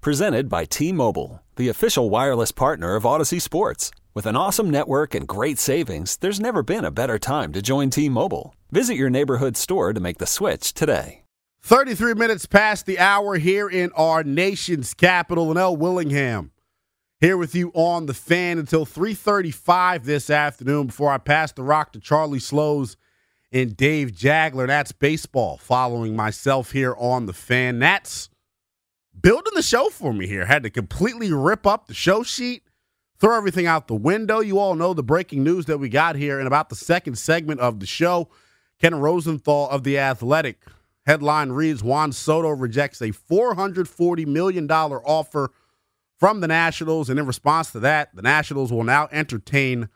Presented by T Mobile, the official wireless partner of Audacy Sports. With an awesome network and great savings, there's never been a better time to join T Mobile. Visit your neighborhood store to make the switch today. 33 minutes past the hour here in our nation's capital in Willingham. Here with you on the fan until 3:35 this afternoon before I pass the rock to Charlie Slowes and Dave Jageler. That's baseball following myself here on the fan. That's building the show for me here. Had to completely rip up the show sheet, throw everything out the window. You all know the breaking news that we got here in about the second segment of the show. Ken Rosenthal of The Athletic. Headline reads Juan Soto rejects a $440 million offer from the Nationals. And in response to that, the Nationals will now entertain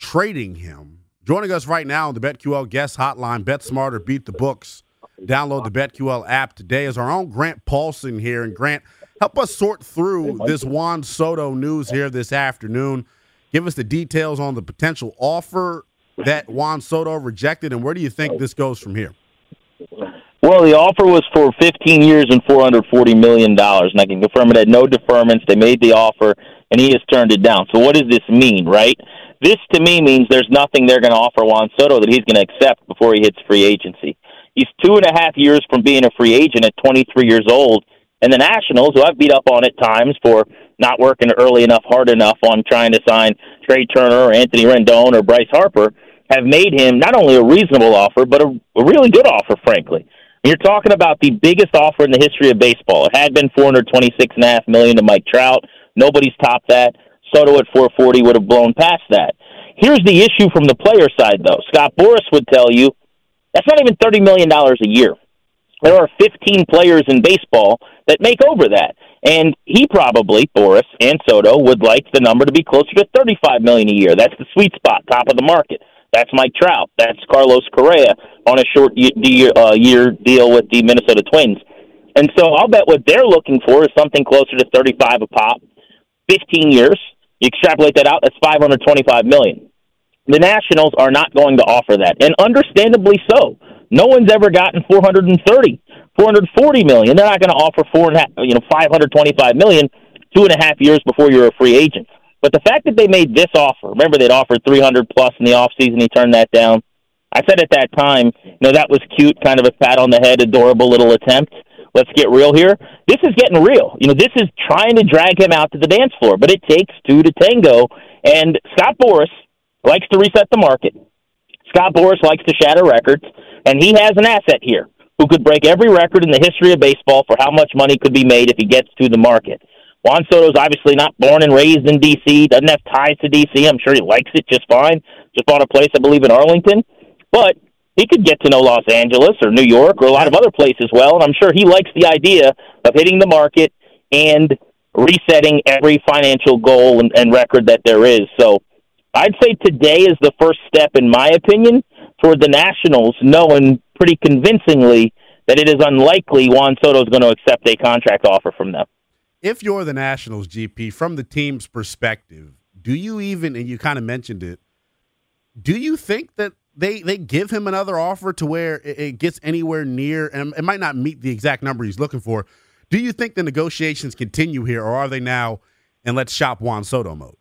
trading him. Joining us right now on the BetQL guest hotline, Bet Smarter, Beat the Books. Download the BetQL app today is our own Grant Paulsen here. And Grant, help us sort through this Juan Soto news here this afternoon. Give us the details on the potential offer that Juan Soto rejected, and where do you think this goes from here? Well, the offer was for 15 years and 440 million dollars, and I can confirm it had no deferments. They made the offer, and he has turned it down. So, what does this mean, right? This to me means there's nothing they're going to offer Juan Soto that he's going to accept before he hits free agency. He's two and a half years from being a free agent at 23 years old, and the Nationals, who I've beat up on at times for not working early enough, hard enough on trying to sign Trea Turner or Anthony Rendon or Bryce Harper, have made him not only a reasonable offer, but a, a really good offer, frankly. You're talking about the biggest offer in the history of baseball. It had been 426 and a half million to Mike Trout. Nobody's topped that. Soto at 440 would have blown past that. Here's the issue from the player side, though. Scott Boras would tell you that's not even $30 million a year. There are 15 players in baseball that make over that. And he probably, Boras and Soto, would like the number to be closer to 35 million a year. That's the sweet spot, top of the market. That's Mike Trout. That's Carlos Correa on a short year, uh, year deal with the Minnesota Twins. And so I'll bet what they're looking for is something closer to 35 a pop, 15 years. You extrapolate that out, that's 525 million. The Nationals are not going to offer that, and understandably so. No one's ever gotten 430, 440 million. They're not going to offer four and a half, you know, 525 million two and a half years before you're a free agent. But the fact that they made this offer, remember they'd offered 300 plus in the offseason, he turned that down. I said at that time, you know, that was cute, kind of a pat on the head, adorable little attempt. Let's get real here. This is getting real. You know, this is trying to drag him out to the dance floor, but it takes two to tango. And Scott Boras likes to reset the market. Scott Boras likes to shatter records, and he has an asset here who could break every record in the history of baseball for how much money could be made if he gets to the market. Juan Soto's obviously not born and raised in D.C., doesn't have ties to D.C. I'm sure he likes it just fine. Just bought a place, I believe, in Arlington. But he could get to know Los Angeles or New York or a lot of other places well, and I'm sure he likes the idea of hitting the market and resetting every financial goal and, and record that there is. So I'd say today is the first step, in my opinion, for the Nationals knowing pretty convincingly that it is unlikely Juan Soto is going to accept a contract offer from them if you're the Nationals GP from the team's perspective, do you even and you kind of mentioned it, do you think that they they give him another offer to where it, it gets anywhere near and it might not meet the exact number he's looking for? Do you think the negotiations continue here or are they now and let's shop Juan Soto mode?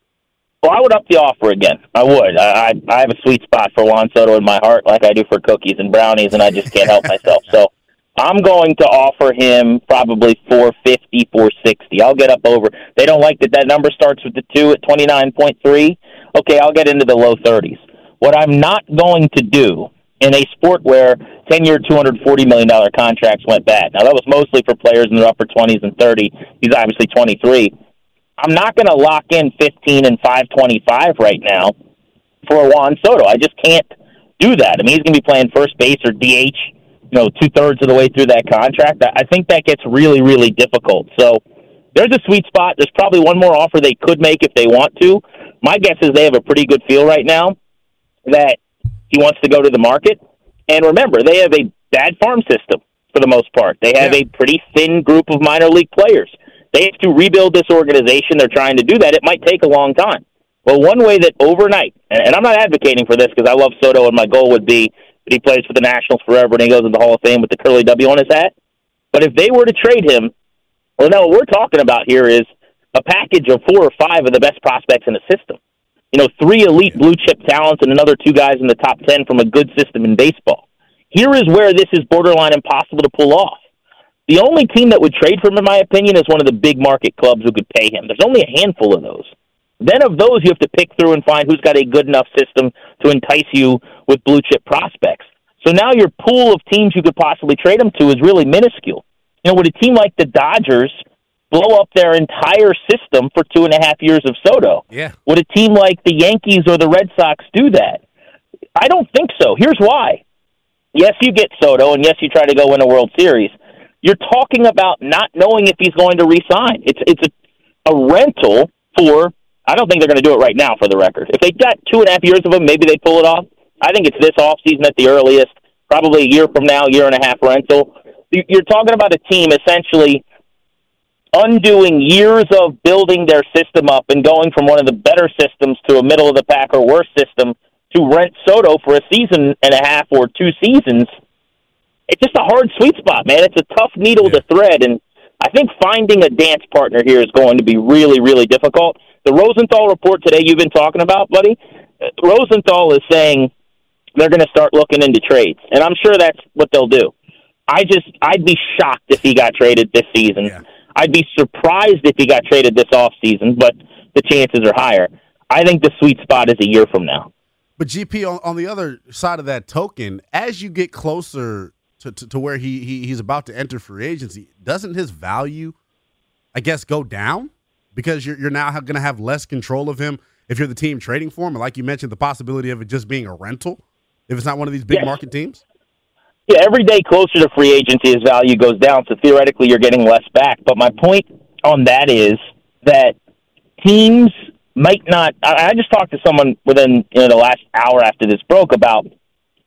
Well, I would up the offer again. I would. I, I I have a sweet spot for Juan Soto in my heart, like I do for cookies and brownies, and I just can't help myself. So I'm going to offer him probably 450, 460. I'll get up over. They don't like that that number starts with the 2 at 29.3. Okay, I'll get into the low 30s. What I'm not going to do in a sport where 10-year, $240 million contracts went bad. Now, that was mostly for players in their upper 20s and 30. He's obviously 23. I'm not going to lock in 15 and 525 right now for Juan Soto. I just can't do that. I mean, he's going to be playing first base or DH you know two thirds of the way through that contract, I think that gets really really difficult. So there's a sweet spot. There's probably one more offer they could make if they want to. My guess is they have a pretty good feel right now that he wants to go to the market. And remember, they have a bad farm system for the most part. They have Yeah. a pretty thin group of minor league players. They have to rebuild this organization. They're trying to do that. It might take a long time. Well, one way that overnight, and, and I'm not advocating for this because I love Soto, and my goal would be that he plays for the Nationals forever and he goes into the Hall of Fame with the curly W on his hat. But if they were to trade him, well, no, what we're talking about here is a package of four or five of the best prospects in the system. You know, three elite blue chip talents and another two guys in the top 10 from a good system in baseball. Here is where this is borderline impossible to pull off. The only team that would trade for him, in my opinion, is one of the big market clubs who could pay him. There's only a handful of those. Then of those, you have to pick through and find who's got a good enough system to entice you with blue chip prospects. So now your pool of teams you could possibly trade him to is really minuscule. You know, would a team like the Dodgers blow up their entire system for two and a half years of Soto? Yeah. Would a team like the Yankees or the Red Sox do that? I don't think so. Here's why. Yes, you get Soto, and yes, you try to go win a World Series. You're talking about not knowing if he's going to resign. It's it's a, a rental for. I don't think they're going to do it right now. For the record, if they got two and a half years of him, maybe they pull it off. I think it's this off season at the earliest, probably a year from now, year and a half rental. You- You're talking about a team essentially undoing years of building their system up and going from one of the better systems to a middle of the pack or worse system to rent Soto for a season and a half or two seasons. It's just a hard sweet spot, man. It's a tough needle to thread, and I think finding a dance partner here is going to be really, really difficult. The Rosenthal report today you've been talking about, buddy, uh, Rosenthal is saying they're going to start looking into trades, and I'm sure that's what they'll do. I just, I'd be shocked if he got traded this season. Yeah. I'd be surprised if he got traded this off season, but the chances are higher. I think the sweet spot is a year from now. But GP on, on the other side of that token, as you get closer to, to, to where he, he he's about to enter free agency, doesn't his value, I guess, go down because you're you're now going to have less control of him if you're the team trading for him, and like you mentioned, the possibility of it just being a rental if it's not one of these big Yes. market teams. Yeah, every day closer to free agency, his value goes down. So theoretically, you're getting less back. But my point on that is that teams might not. I I just talked to someone within you know the last hour after this broke about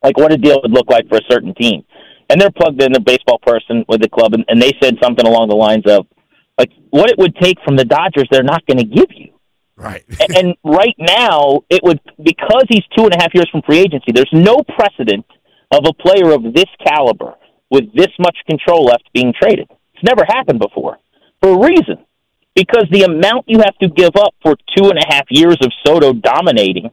like what a deal would look like for a certain team, and they're plugged in, a baseball person with the club, and, and they said something along the lines of like what it would take from the Dodgers, they're not going to give you. Right. and, and right now, it would because he's two and a half years from free agency. There's no precedent of a player of this caliber with this much control left being traded. It's never happened before for a reason. Because the amount you have to give up for two and a half years of Soto dominating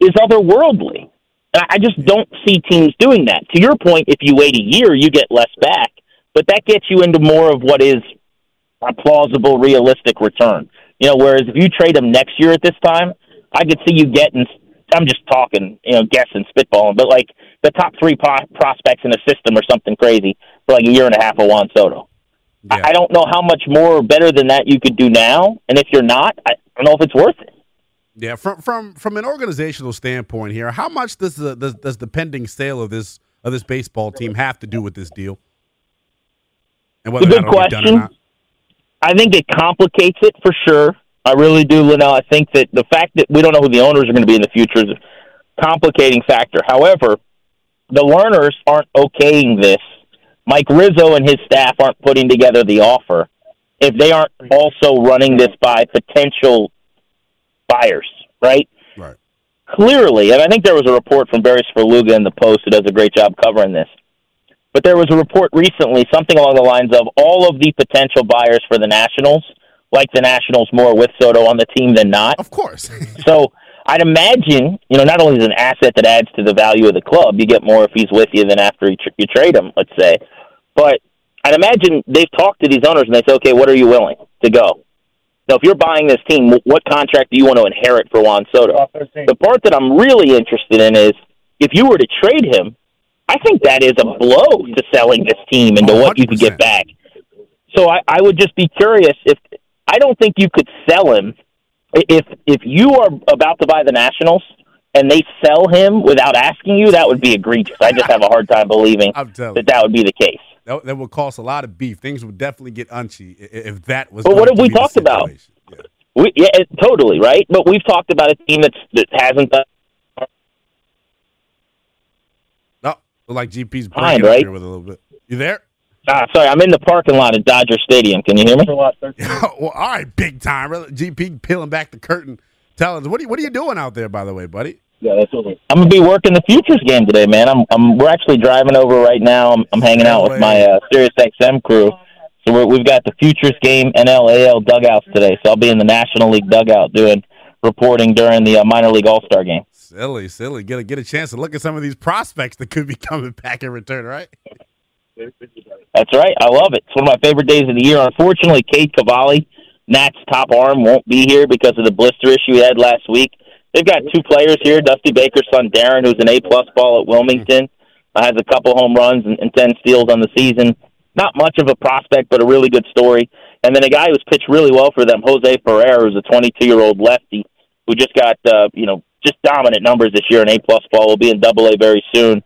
is otherworldly. And I I just don't see teams doing that. To your point, if you wait a year, you get less back, but that gets you into more of what is a plausible, realistic return. You know, whereas if you trade him next year at this time, I could see you getting. I'm just talking, you know, guessing, spitballing, but like the top three pro- prospects in the system or something crazy for like a year and a half of Juan Soto. Yeah. I don't know how much more better than that you could do now, and if you're not, I don't know if it's worth it. Yeah, from from from an organizational standpoint here, how much does the does, does the pending sale of this of this baseball team have to do with this deal? And It's a good that'll get done or question. not? I think it complicates it for sure. I really do, Linnell. I think that the fact that we don't know who the owners are going to be in the future is a complicating factor. However, the Lerners aren't okaying this. Mike Rizzo and his staff aren't putting together the offer if they aren't also running this by potential buyers, right? Right. Clearly, and I think there was a report from Barry Svrluga in the Post who does a great job covering this. But there was a report recently, something along the lines of all of the potential buyers for the Nationals, like the Nationals more with Soto on the team than not. Of course. So I'd imagine, you know, not only is it an asset that adds to the value of the club, you get more if he's with you than after you, tr- you trade him, let's say. But I'd imagine they've talked to these owners and they say, okay, what are you willing to go? Now, if you're buying this team, what contract do you want to inherit for Juan Soto? The part that I'm really interested in is if you were to trade him, I think that is a blow to selling this team into Oh, what you could get back. So I, I would just be curious if I don't think you could sell him if if you are about to buy the Nationals and they sell him without asking you. That would be egregious. I just have a hard time believing that that would be the case. That, that would cost a lot of beef. Things would definitely get unchy if that was. But what going have we be talked about? Yeah. We, yeah, it, totally right. But we've talked about a team that's that hasn't done. No, look like GP's Fine, breaking up right? here with a little bit. You there? Ah, sorry, I'm in the parking lot at Dodger Stadium. Can you hear me? well, all right, big time. GP peeling back the curtain, telling us what are you, what are you doing out there, by the way, buddy? Yeah. I'm gonna be working the futures game today, man. I'm, I'm we're actually driving over right now. I'm, I'm hanging out with my uh, Sirius XM crew. So we're, we've got the futures game NLAL dugouts today. So I'll be in the National League dugout doing reporting during the uh, minor league All Star game. Silly, silly. Get a get a chance to look at some of these prospects that could be coming back in return, right? That's right. I love it. It's one of my favorite days of the year. Unfortunately, Cade Cavalli, Nat's top arm, won't be here because of the blister issue he had last week. They've got two players here. Dusty Baker's son, Darren, who's an A plus ball at Wilmington, uh, has a couple home runs and, and ten steals on the season. Not much of a prospect, but a really good story. And then a guy who's pitched really well for them, Jose Ferrer, who's a 22 year old lefty who just got uh, you know just dominant numbers this year in A plus ball. Will be in Double A very soon.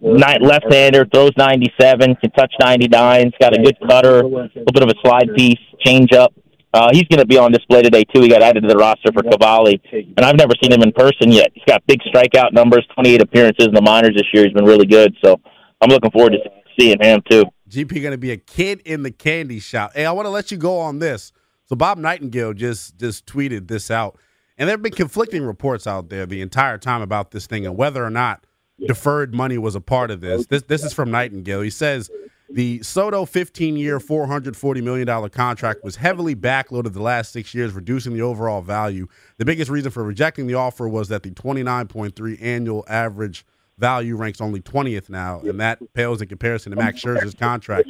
Nine, left-hander, throws 97, can touch 99. He's got a good cutter, a little bit of a slide piece, change up. Uh, he's going to be on display today too. He got added to the roster for Cavalli, and I've never seen him in person yet. He's got big strikeout numbers, 28 appearances in the minors this year. He's been really good, so I'm looking forward to seeing him too. GP going to be a kid in the candy shop. Hey, I want to let you go on this. So Bob Nightingale just just tweeted this out, and there have been conflicting reports out there the entire time about this thing and whether or not deferred money was a part of this. This this is from Nightingale. He says the Soto 15-year, 440 million dollar contract was heavily backloaded the last six years, reducing the overall value. The biggest reason for rejecting the offer was that the 29.3 annual average value ranks only 20th now, and that pales in comparison to Max Scherzer's contract.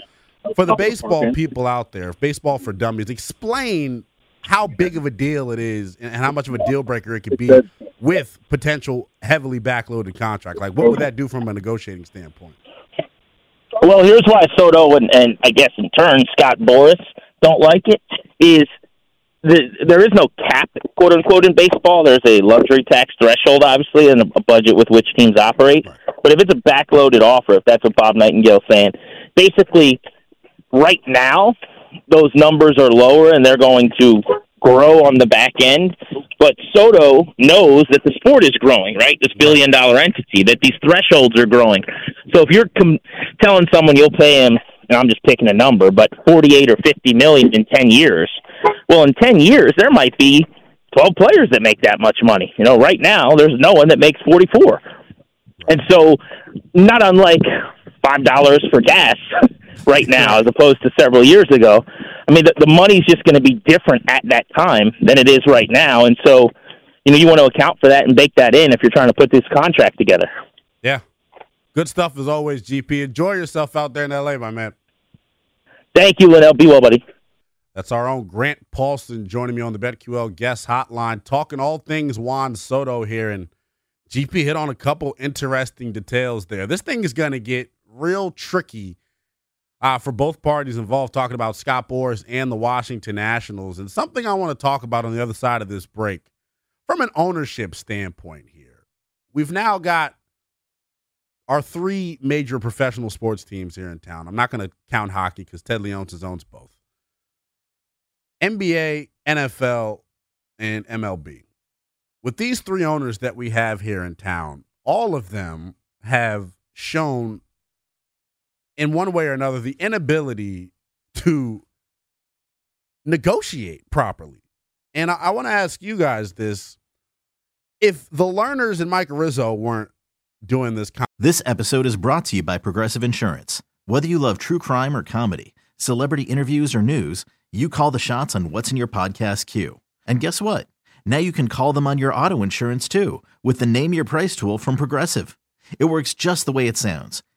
For the baseball people out there, baseball for dummies, explain how big of a deal it is and how much of a deal breaker it could be with potential heavily backloaded contract. Like, what would that do from a negotiating standpoint? Well, here's why Soto and, and I guess in turn Scott Boras don't like it is the, there is no cap, quote unquote, in baseball. There's a luxury tax threshold, obviously, and a budget with which teams operate. But if it's a backloaded offer, if that's what Bob Nightingale's saying, basically, right now those numbers are lower and they're going to grow on the back end. But Soto knows that the sport is growing, right? This billion dollar entity, that these thresholds are growing. So if you're com- telling someone you'll pay him, and I'm just picking a number, but 48 or 50 million in 10 years, well, in 10 years, there might be 12 players that make that much money. You know, right now, there's no one that makes 44. And so, not unlike $5 for gas right now as opposed to several years ago, I mean, the, the money's just going to be different at that time than it is right now. And so, you know, you want to account for that and bake that in if you're trying to put this contract together. Yeah. Good stuff as always, GP. Enjoy yourself out there in LA, my man. Thank you, Linnell. Be well, buddy. That's our own Grant Paulsen joining me on the BetQL guest hotline, talking all things Juan Soto here. And GP hit on a couple interesting details there. This thing is going to get real tricky uh, for both parties involved, talking about Scott Boras and the Washington Nationals. And something I want to talk about on the other side of this break from an ownership standpoint here. We've now got our three major professional sports teams here in town. I'm not going to count hockey because Ted Leonsis owns both. NBA, NFL, and MLB. With these three owners that we have here in town, all of them have shown, in one way or another, the inability to negotiate properly. And I, I want to ask you guys this. If the Lerners and Mike Rizzo weren't doing this kind This episode is brought to you by Progressive Insurance. Whether you love true crime or comedy, celebrity interviews or news, you call the shots on what's in your podcast queue. And guess what? Now you can call them on your auto insurance too with the Name Your Price tool from Progressive. It works just the way it sounds.